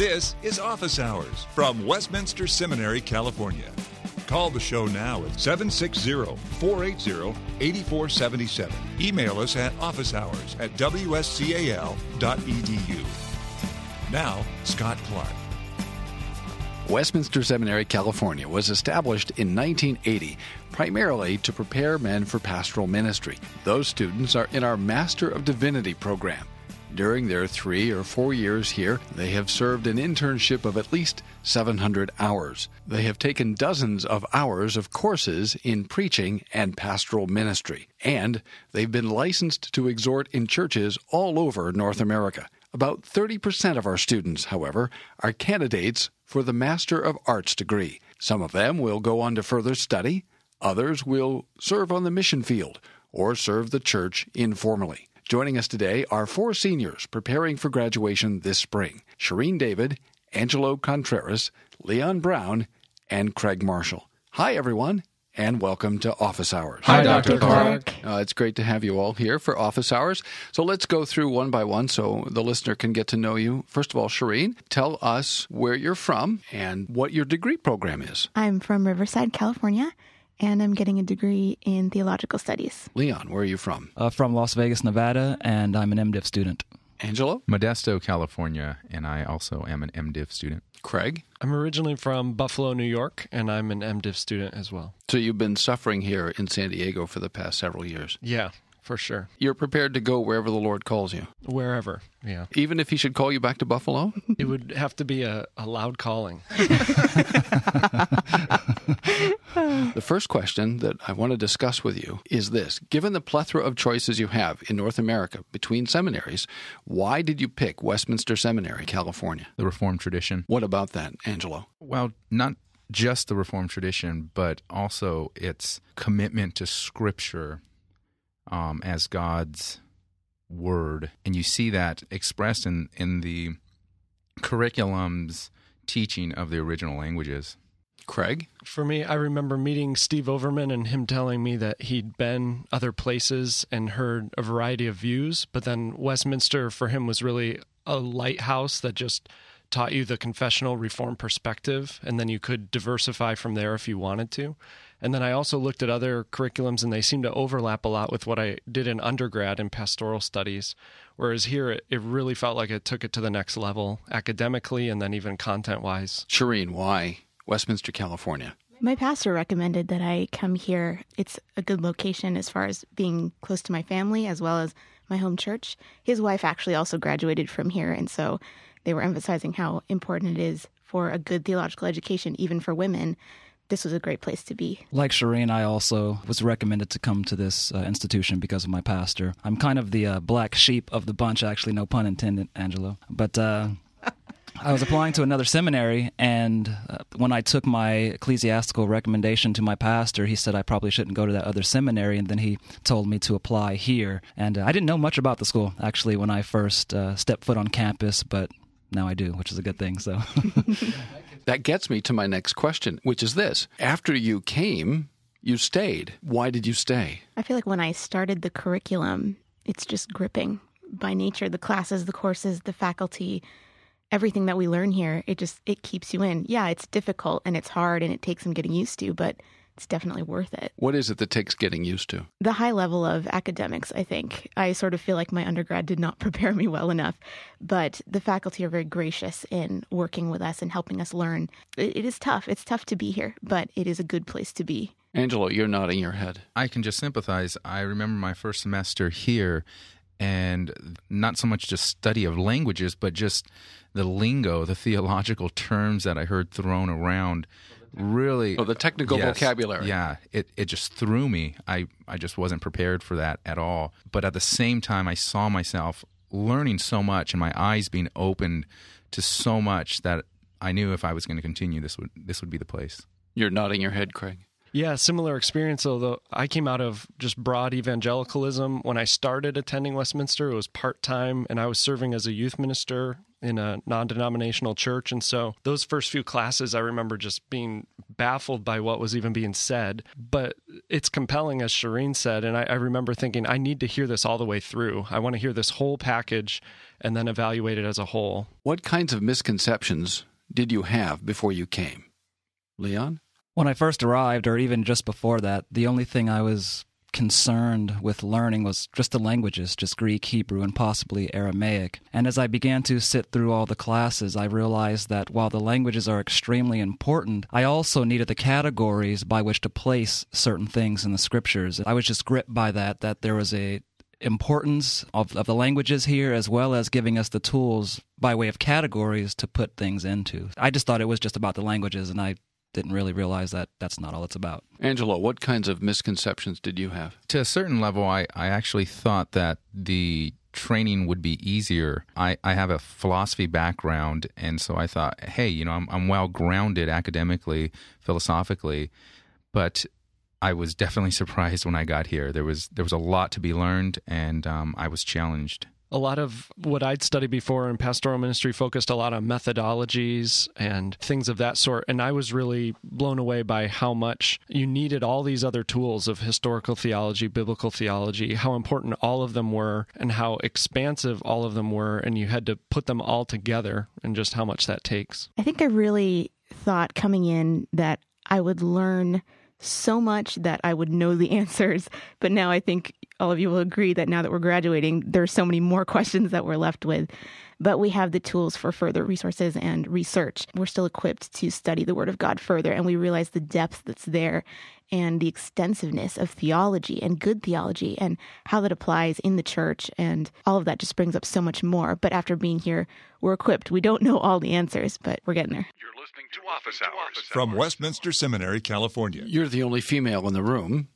This is Office Hours from Westminster Seminary, California. Call the show now at 760 480 8477. Email us at officehours at wscal.edu. Now, Scott Clark. Westminster Seminary, California was established in 1980 primarily to prepare men for pastoral ministry. Those students are in our Master of Divinity program. During their three or four years here, they have served an internship of at least 700 hours. They have taken dozens of hours of courses in preaching and pastoral ministry, and they've been licensed to exhort in churches all over North America. About 30% of our students, however, are candidates for the Master of Arts degree. Some of them will go on to further study, others will serve on the mission field or serve the church informally. Joining us today are four seniors preparing for graduation this spring Shireen David, Angelo Contreras, Leon Brown, and Craig Marshall. Hi, everyone, and welcome to Office Hours. Hi, Dr. Clark. Uh, it's great to have you all here for Office Hours. So let's go through one by one so the listener can get to know you. First of all, Shireen, tell us where you're from and what your degree program is. I'm from Riverside, California, and I'm getting a degree in theological studies. Leon, where are you from? Uh, from Las Vegas, Nevada, and I'm an MDiv student. Angelo? Modesto, California, and I also am an MDiv student. Craig? I'm originally from Buffalo, New York, and I'm an MDiv student as well. So you've been suffering here in San Diego for the past several years. Yeah, for sure. You're prepared to go wherever the Lord calls you, Wherever, yeah. even if He should call you back to Buffalo? It would have to be a, a loud calling. The first question that I want to discuss with you is this Given the plethora of choices you have in North America between seminaries, why did you pick Westminster Seminary, California? The Reformed tradition. What about that, Angelo? Well, not just the Reformed tradition, but also its commitment to Scripture um, as God's Word. And you see that expressed in, in the curriculum's teaching of the original languages. Craig? For me, I remember meeting Steve Overman and him telling me that he'd been other places and heard a variety of views, but then Westminster for him was really a lighthouse that just taught you the confessional reform perspective, and then you could diversify from there if you wanted to. And then I also looked at other curriculums, and they seem to overlap a lot with what I did in undergrad in pastoral studies. Whereas here, it, it really felt like it took it to the next level academically and then even content wise. Shireen, why Westminster, California? My pastor recommended that I come here. It's a good location as far as being close to my family as well as my home church. His wife actually also graduated from here, and so they were emphasizing how important it is for a good theological education, even for women. This was a great place to be. Like Shireen, I also was recommended to come to this uh, institution because of my pastor. I'm kind of the uh, black sheep of the bunch, actually, no pun intended, Angelo. But uh, I was applying to another seminary, and uh, when I took my ecclesiastical recommendation to my pastor, he said I probably shouldn't go to that other seminary, and then he told me to apply here. And uh, I didn't know much about the school, actually, when I first uh, stepped foot on campus, but now I do, which is a good thing. So. That gets me to my next question, which is this After you came, you stayed. Why did you stay? I feel like when I started the curriculum, it's just gripping by nature. The classes, the courses, the faculty, everything that we learn here, it just it keeps you in. Yeah, it's difficult and it's hard and it takes some getting used to, but it's definitely worth it. What is it that takes getting used to? The high level of academics, I think. I sort of feel like my undergrad did not prepare me well enough, but the faculty are very gracious in working with us and helping us learn. It, it is tough. It's tough to be here, but it is a good place to be. Angelo, you're nodding your head. I can just sympathize. I remember my first semester here, and not so much just study of languages, but just the lingo, the theological terms that I heard thrown around really Oh, the technical Yes. vocabulary. Yeah, it, it just threw me. I, I just wasn't prepared for that at all. But at the same time, I saw myself learning so much and my eyes being opened to so much that I knew if I was going to continue, this would this would be the place. You're nodding your head, Craig. Yeah, similar experience. Although I came out of just broad evangelicalism when I started attending Westminster, it was part time, and I was serving as a youth minister in a non denominational church. And so those first few classes, I remember just being baffled by what was even being said. But it's compelling, as Shireen said. And I, I remember thinking, I need to hear this all the way through. I want to hear this whole package and then evaluate it as a whole. What kinds of misconceptions did you have before you came? Leon? When I first arrived, or even just before that, the only thing I was concerned with learning was just the languages, just Greek, Hebrew, and possibly Aramaic. And as I began to sit through all the classes, I realized that while the languages are extremely important, I also needed the categories by which to place certain things in the scriptures. I was just gripped by that, that there was a importance of, of the languages here as well as giving us the tools by way of categories to put things into. I just thought it was just about the languages and I didn't really realize that that's not all it's about. Angelo, what kinds of misconceptions did you have? To a certain level, I, I actually thought that the training would be easier. I, I have a philosophy background, and so I thought, hey, you know, I'm, I'm well grounded academically, philosophically, but I was definitely surprised when I got here. There was there was a lot to be learned, and um, I was challenged a lot of what I'd studied before in pastoral ministry focused a lot on methodologies and things of that sort. And I was really blown away by how much you needed all these other tools of historical theology, biblical theology, how important all of them were, and how expansive all of them were. And you had to put them all together and just how much that takes. I think I really thought coming in that I would learn so much that I would know the answers. But now I think all of you will agree that now that we're graduating, there's so many more questions that we're left with. But we have the tools for further resources and research. We're still equipped to study the Word of God further, and we realize the depth that's there and the extensiveness of theology and good theology and how that applies in the church. And all of that just brings up so much more. But after being here, we're equipped. We don't know all the answers, but we're getting there. You're listening to Office Hours from Westminster Seminary, California. You're the only female in the room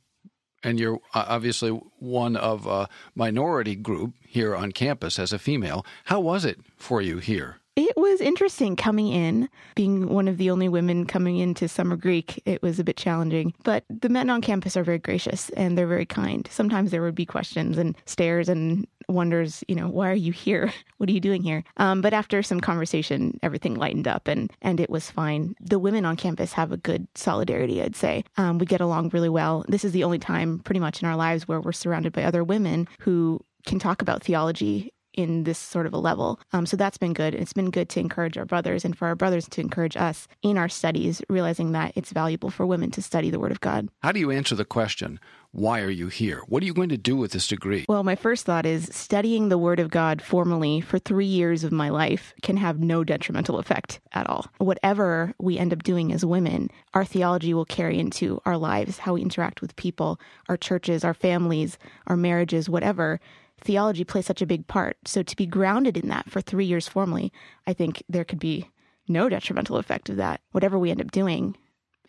and you're uh, obviously one of a minority group here on campus as a female. How was it for you here? It was interesting coming in, being one of the only women coming into Summer Greek. It was a bit challenging, but the men on campus are very gracious and they're very kind. Sometimes there would be questions and stares and wonders, you know, why are you here? What are you doing here? Um, but after some conversation, everything lightened up and and it was fine. The women on campus have a good solidarity, I'd say. Um, we get along really well. This is the only time, pretty much in our lives, where we're surrounded by other women who can talk about theology in this sort of a level. Um, so that's been good. It's been good to encourage our brothers and for our brothers to encourage us in our studies, realizing that it's valuable for women to study the Word of God. How do you answer the question, why are you here? What are you going to do with this degree? Well, my first thought is studying the Word of God formally for three years of my life can have no detrimental effect at all. Whatever we end up doing as women, our theology will carry into our lives, how we interact with people, our churches, our families, our marriages, whatever theology plays such a big part. So to be grounded in that for three years formally, I think there could be no detrimental effect of that. Whatever we end up doing,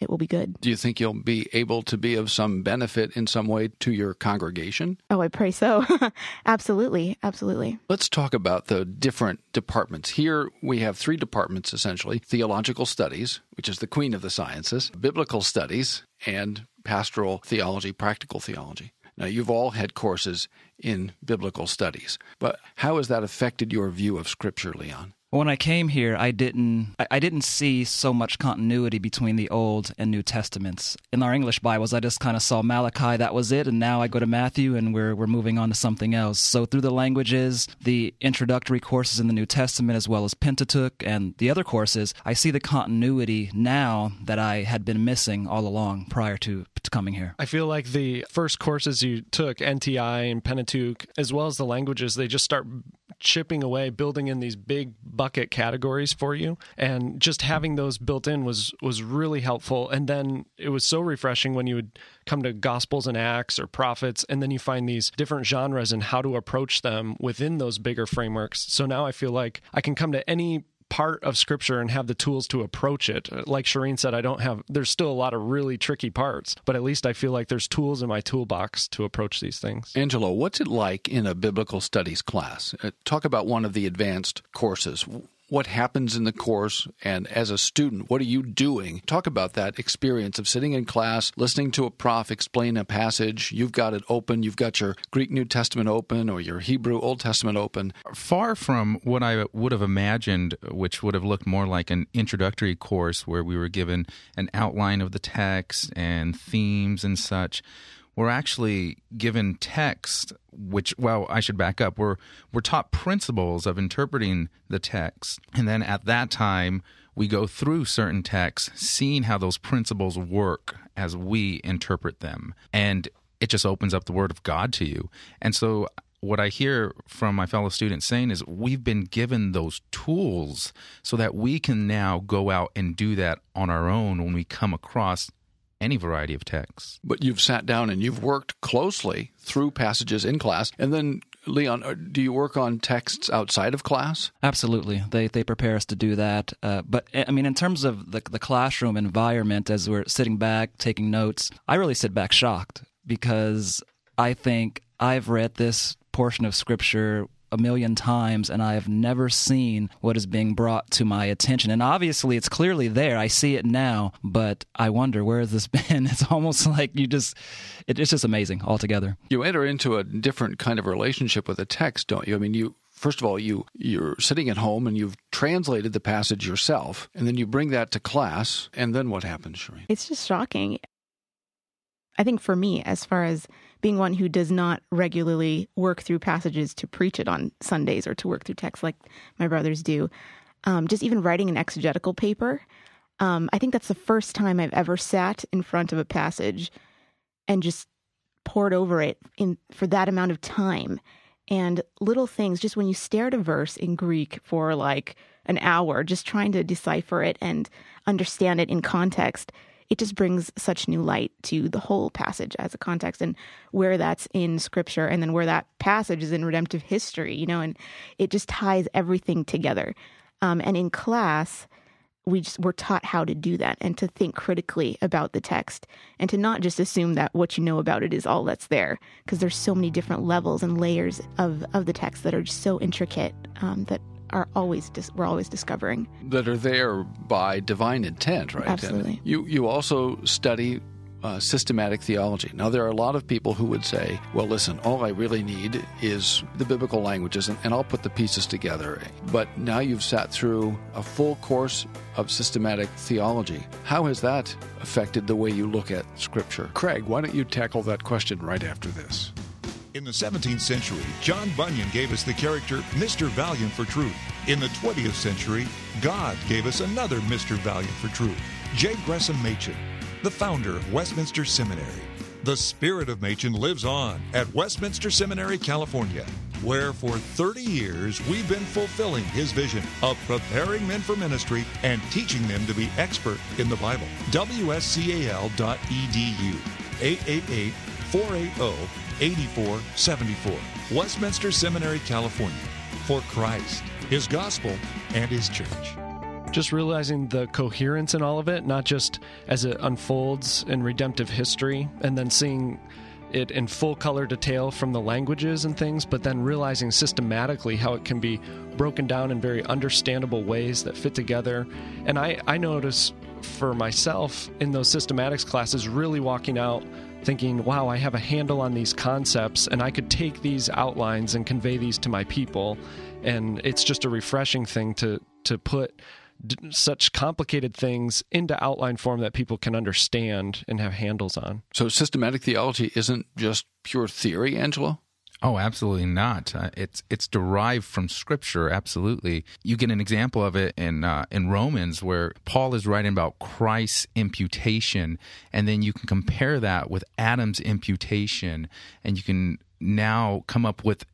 it will be good. Do you think you'll be able to be of some benefit in some way to your congregation? Oh, I pray so. absolutely. Absolutely. Let's talk about the different departments. Here we have three departments essentially theological studies, which is the queen of the sciences, biblical studies, and pastoral theology, practical theology. Now, you've all had courses in biblical studies, but how has that affected your view of Scripture, Leon? When I came here, I didn't I didn't see so much continuity between the Old and New Testaments. In our English Bibles, I just kind of saw Malachi, that was it, and now I go to Matthew and we're we're moving on to something else. So through the languages, the introductory courses in the New Testament as well as Pentateuch and the other courses, I see the continuity now that I had been missing all along prior to, to coming here. I feel like the first courses you took, NTI and Pentateuch, as well as the languages, they just start chipping away, building in these big bucket categories for you, and just having those built in was was really helpful. And then it was so refreshing when you would come to Gospels and Acts or Prophets, and then you find these different genres and how to approach them within those bigger frameworks. So now I feel like I can come to any part of scripture and have the tools to approach it. Like Shireen said, I don't have, there's still a lot of really tricky parts, but at least I feel like there's tools in my toolbox to approach these things. Angelo, what's it like in a biblical studies class? Uh, talk about one of the advanced courses. What happens in the course and as a student, what are you doing? Talk about that experience of sitting in class, listening to a prof explain a passage. You've got it open, you've got your Greek New Testament open or your Hebrew Old Testament open. Far from what I would have imagined, which would have looked more like an introductory course where we were given an outline of the text and themes and such we're actually given text which well i should back up. We're we're taught principles of interpreting the text. And then at that time we go through certain texts seeing how those principles work as we interpret them. And it just opens up the word of god to you. And so what I hear from my fellow students saying is we've been given those tools so that we can now go out and do that on our own when we come across any variety of texts. But you've sat down and you've worked closely through passages in class. And then, Leon, uh, do you work on texts outside of class? Absolutely. They, they prepare us to do that. Uh, but, I mean, in terms of the, the classroom environment, as we're sitting back, taking notes, I really sit back shocked because I think I've read this portion of Scripture a million times and I have never seen what is being brought to my attention. And obviously, it's clearly there. I see it now, but I wonder where has this been? It's almost like you just, it's just amazing altogether. You enter into a different kind of relationship with a text, don't you? I mean, you first of all you you're sitting at home and you've translated the passage yourself and then you bring that to class and then what happens Shireen? it's just shocking i think for me as far as being one who does not regularly work through passages to preach it on Sundays or to work through text like my brothers do. Um, just even writing an exegetical paper, um, I think that's the first time I've ever sat in front of a passage and just pored over it in for that amount of time. And little things, just when you stare at a verse in Greek for like an hour, just trying to decipher it and understand it in context, it just brings such new light to the whole passage as a context and where that's in scripture and then where that passage is in redemptive history, you know, and it just ties everything together. Um, and in class, we just we're taught how to do that and to think critically about the text and to not just assume that what you know about it is all that's there because there's so many different levels and layers of of the text that are just so intricate um, that are always dis- we're always discovering that are there by divine intent, right? Absolutely. And you you also study uh, systematic theology. Now, there are a lot of people who would say, well, listen, all I really need is the biblical languages, and, and, I'll put the pieces together. But now you've sat through a full course of systematic theology. How has that affected the way you look at Scripture? Craig, why don't you tackle that question right after this? In the 17th century, John Bunyan gave us the character Mr. Valiant for Truth. In the 20th century, God gave us another Mr. Valiant for Truth, J. Gresham Machen, the founder of Westminster Seminary. The spirit of Machen lives on at Westminster Seminary, California, where for 30 years we've been fulfilling his vision of preparing men for ministry and teaching them to be expert in the Bible. WSCAL.edu 888 480 8474, Westminster Seminary, California, for Christ, His gospel, and His church. Just realizing the coherence in all of it, not just as it unfolds in redemptive history, and then seeing it in full color detail from the languages and things, but then realizing systematically how it can be broken down in very understandable ways that fit together. And I, I notice for myself in those systematics classes, really walking out thinking, wow, I have a handle on these concepts and I could take these outlines and convey these to my people. And it's just a refreshing thing to, to put d- such complicated things into outline form that people can understand and have handles on. So, systematic theology isn't just pure theory, Angelo? Oh, absolutely not. Uh, it's it's derived from Scripture. Absolutely, you get an example of it in uh, in Romans where Paul is writing about Christ's imputation, and then you can compare that with Adam's imputation, and you can now come up with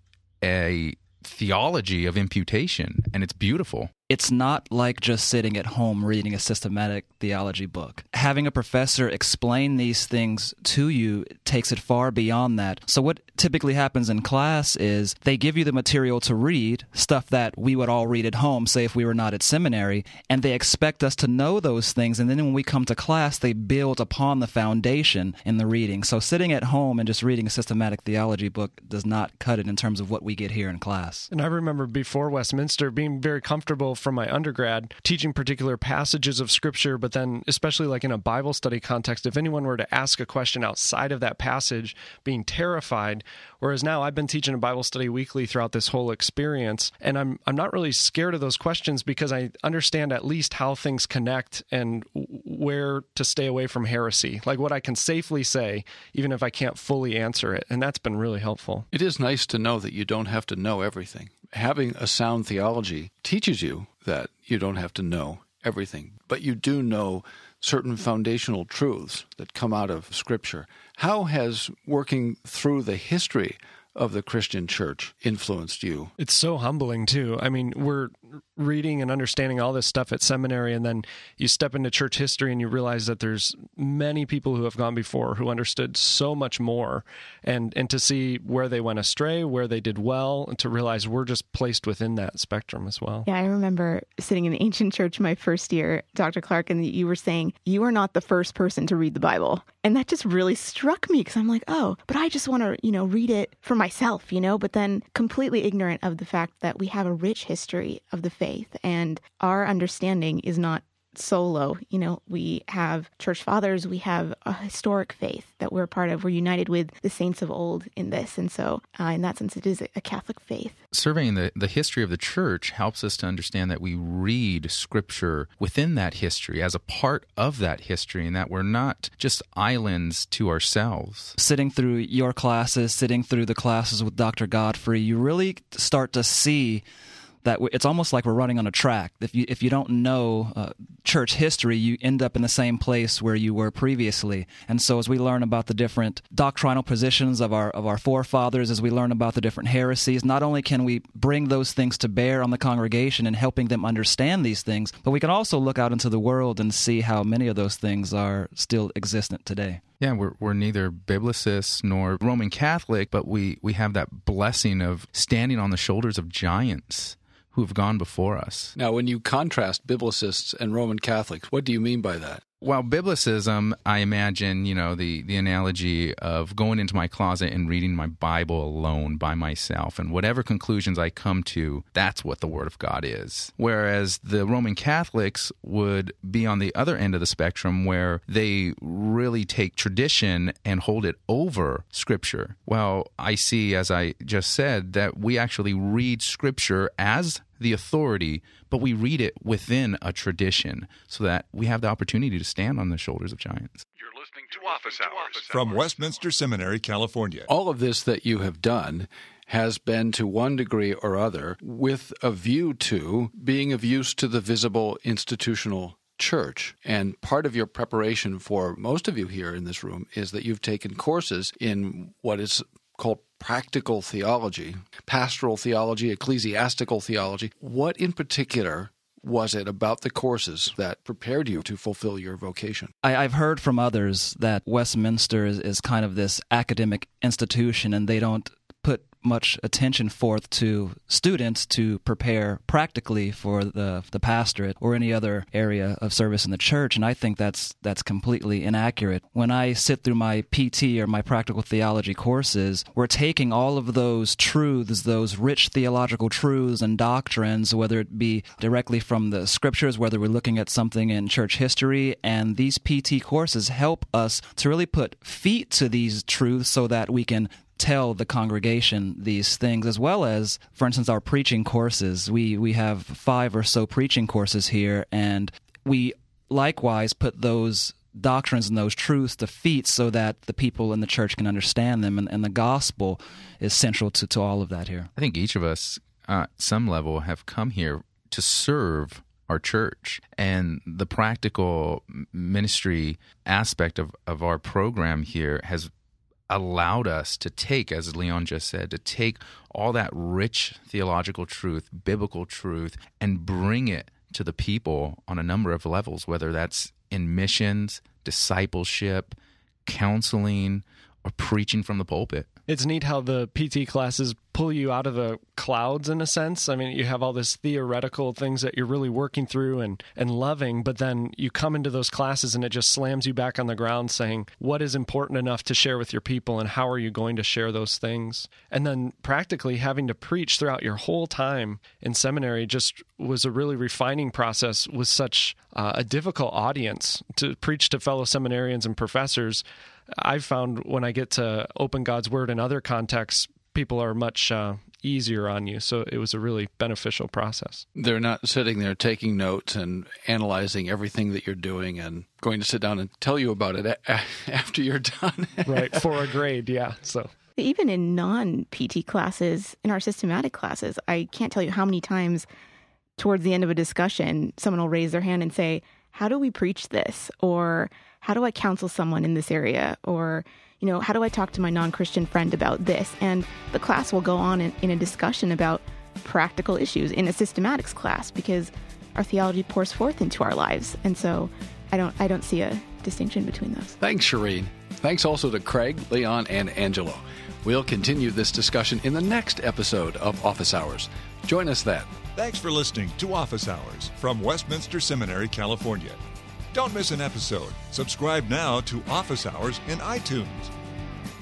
a theology of imputation, and it's beautiful it's not like just sitting at home reading a systematic theology book. Having a professor explain these things to you takes it far beyond that. So, what typically happens in class is they give you the material to read, stuff that we would all read at home, say if we were not at seminary, and they expect us to know those things. And then when we come to class, they build upon the foundation in the reading. So, sitting at home and just reading a systematic theology book does not cut it in terms of what we get here in class. And I remember before Westminster being very comfortable from my undergrad teaching particular passages of scripture, but then, especially like in a Bible study context, if anyone were to ask a question outside of that passage, being terrified. Whereas now I've been teaching a Bible study weekly throughout this whole experience, and I'm, I'm not really scared of those questions because I understand at least how things connect and where to stay away from heresy, like what I can safely say, even if I can't fully answer it. And that's been really helpful. It is nice to know that you don't have to know everything. Having a sound theology teaches you that you don't have to know everything, but you do know certain foundational truths that come out of Scripture. How has working through the history of the Christian church influenced you? It's so humbling, too. I mean, we're reading and understanding all this stuff at seminary, and then you step into church history and you realize that there's many people who have gone before who understood so much more, and, and to see where they went astray, where they did well, and to realize we're just placed within that spectrum as well. Yeah, I remember sitting in the ancient church my first year, Dr. Clark, and you were saying, You are not the first person to read the Bible. And that just really struck me because I'm like, Oh, but I just want to, you know, read it for myself, you know, but then completely ignorant of the fact that we have a rich history of the faith and our understanding is not solo. You know, we have church fathers, we have a historic faith that we're part of. We're united with the saints of old in this. And so, uh, in that sense, it is a Catholic faith. Surveying the, the history of the church helps us to understand that we read scripture within that history as a part of that history and that we're not just islands to ourselves. Sitting through your classes, sitting through the classes with Dr. Godfrey, you really start to see that it's almost like we're running on a track. If you if you don't know uh, church history, you end up in the same place where you were previously. And so, as we learn about the different doctrinal positions of our of our forefathers, as we learn about the different heresies, not only can we bring those things to bear on the congregation and helping them understand these things, but we can also look out into the world and see how many of those things are still existent today. Yeah, we're, we're neither biblicists nor Roman Catholic, but we, we have that blessing of standing on the shoulders of giants who've gone before us. Now, when you contrast biblicists and Roman Catholics, what do you mean by that? Well, biblicism, I imagine, you know, the, the analogy of going into my closet and reading my Bible alone by myself, and whatever conclusions I come to, that's what the Word of God is. Whereas the Roman Catholics would be on the other end of the spectrum where they really take tradition and hold it over Scripture. Well, I see, as I just said, that we actually read Scripture as the authority, but we read it within a tradition so that we have the opportunity to stand on the shoulders of giants. You're listening to Office Hours from Westminster Seminary, California. All of this that you have done has been to one degree or other with a view to being of use to the visible institutional church. And part of your preparation for most of you here in this room is that you've taken courses in what is called practical theology, pastoral theology, ecclesiastical theology. What in particular was it about the courses that prepared you to fulfill your vocation? I, have heard from others that Westminster is, is kind of this academic institution and they don't much attention forth to students to prepare practically for the the pastorate or any other area of service in the church and I think that's that's completely inaccurate. When I sit through my PT or my practical theology courses, we're taking all of those truths, those rich theological truths and doctrines whether it be directly from the scriptures, whether we're looking at something in church history and these PT courses help us to really put feet to these truths so that we can tell the congregation these things as well as for instance our preaching courses. We we have five or so preaching courses here and we likewise put those doctrines and those truths to feet so that the people in the church can understand them and, and the gospel is central to, to all of that here. I think each of us uh, at some level have come here to serve our church and the practical ministry aspect of, of our program here has allowed us to take, as Leon just said, to take all that rich theological truth, biblical truth, and bring it to the people on a number of levels, whether that's in missions, discipleship, counseling, or preaching from the pulpit. It's neat how the PT classes pull you out of the clouds in a sense. I mean, you have all this theoretical things that you're really working through and, and loving, but then you come into those classes and it just slams you back on the ground saying, what is important enough to share with your people and how are you going to share those things? And then practically having to preach throughout your whole time in seminary just was a really refining process with such uh, a difficult audience to preach to fellow seminarians and professors. I've found when I get to open God's word in other contexts, people are much uh, easier on you. So it was a really beneficial process. They're not sitting there taking notes and analyzing everything that you're doing and going to sit down and tell you about it a- after you're done. right, for a grade, yeah. So even in non PT classes, in our systematic classes, I can't tell you how many times towards the end of a discussion, someone will raise their hand and say, How do we preach this? Or how do I counsel someone in this area? Or, you know, how do I talk to my non Christian friend about this? And the class will go on in, in, a discussion about practical issues in a systematics class because our theology pours forth into our lives. And so I don't I don't see a distinction between those. Thanks, Shireen. Thanks also to Craig, Leon, and Angelo. We'll continue this discussion in the next episode of Office Hours. Join us then. Thanks for listening to Office Hours from Westminster Seminary, California. Don't miss an episode. Subscribe now to Office Hours in iTunes.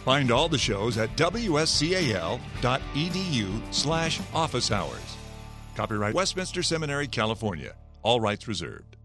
Find all the shows at wscal.edu slash office hours. Copyright Westminster Seminary, California. All rights reserved.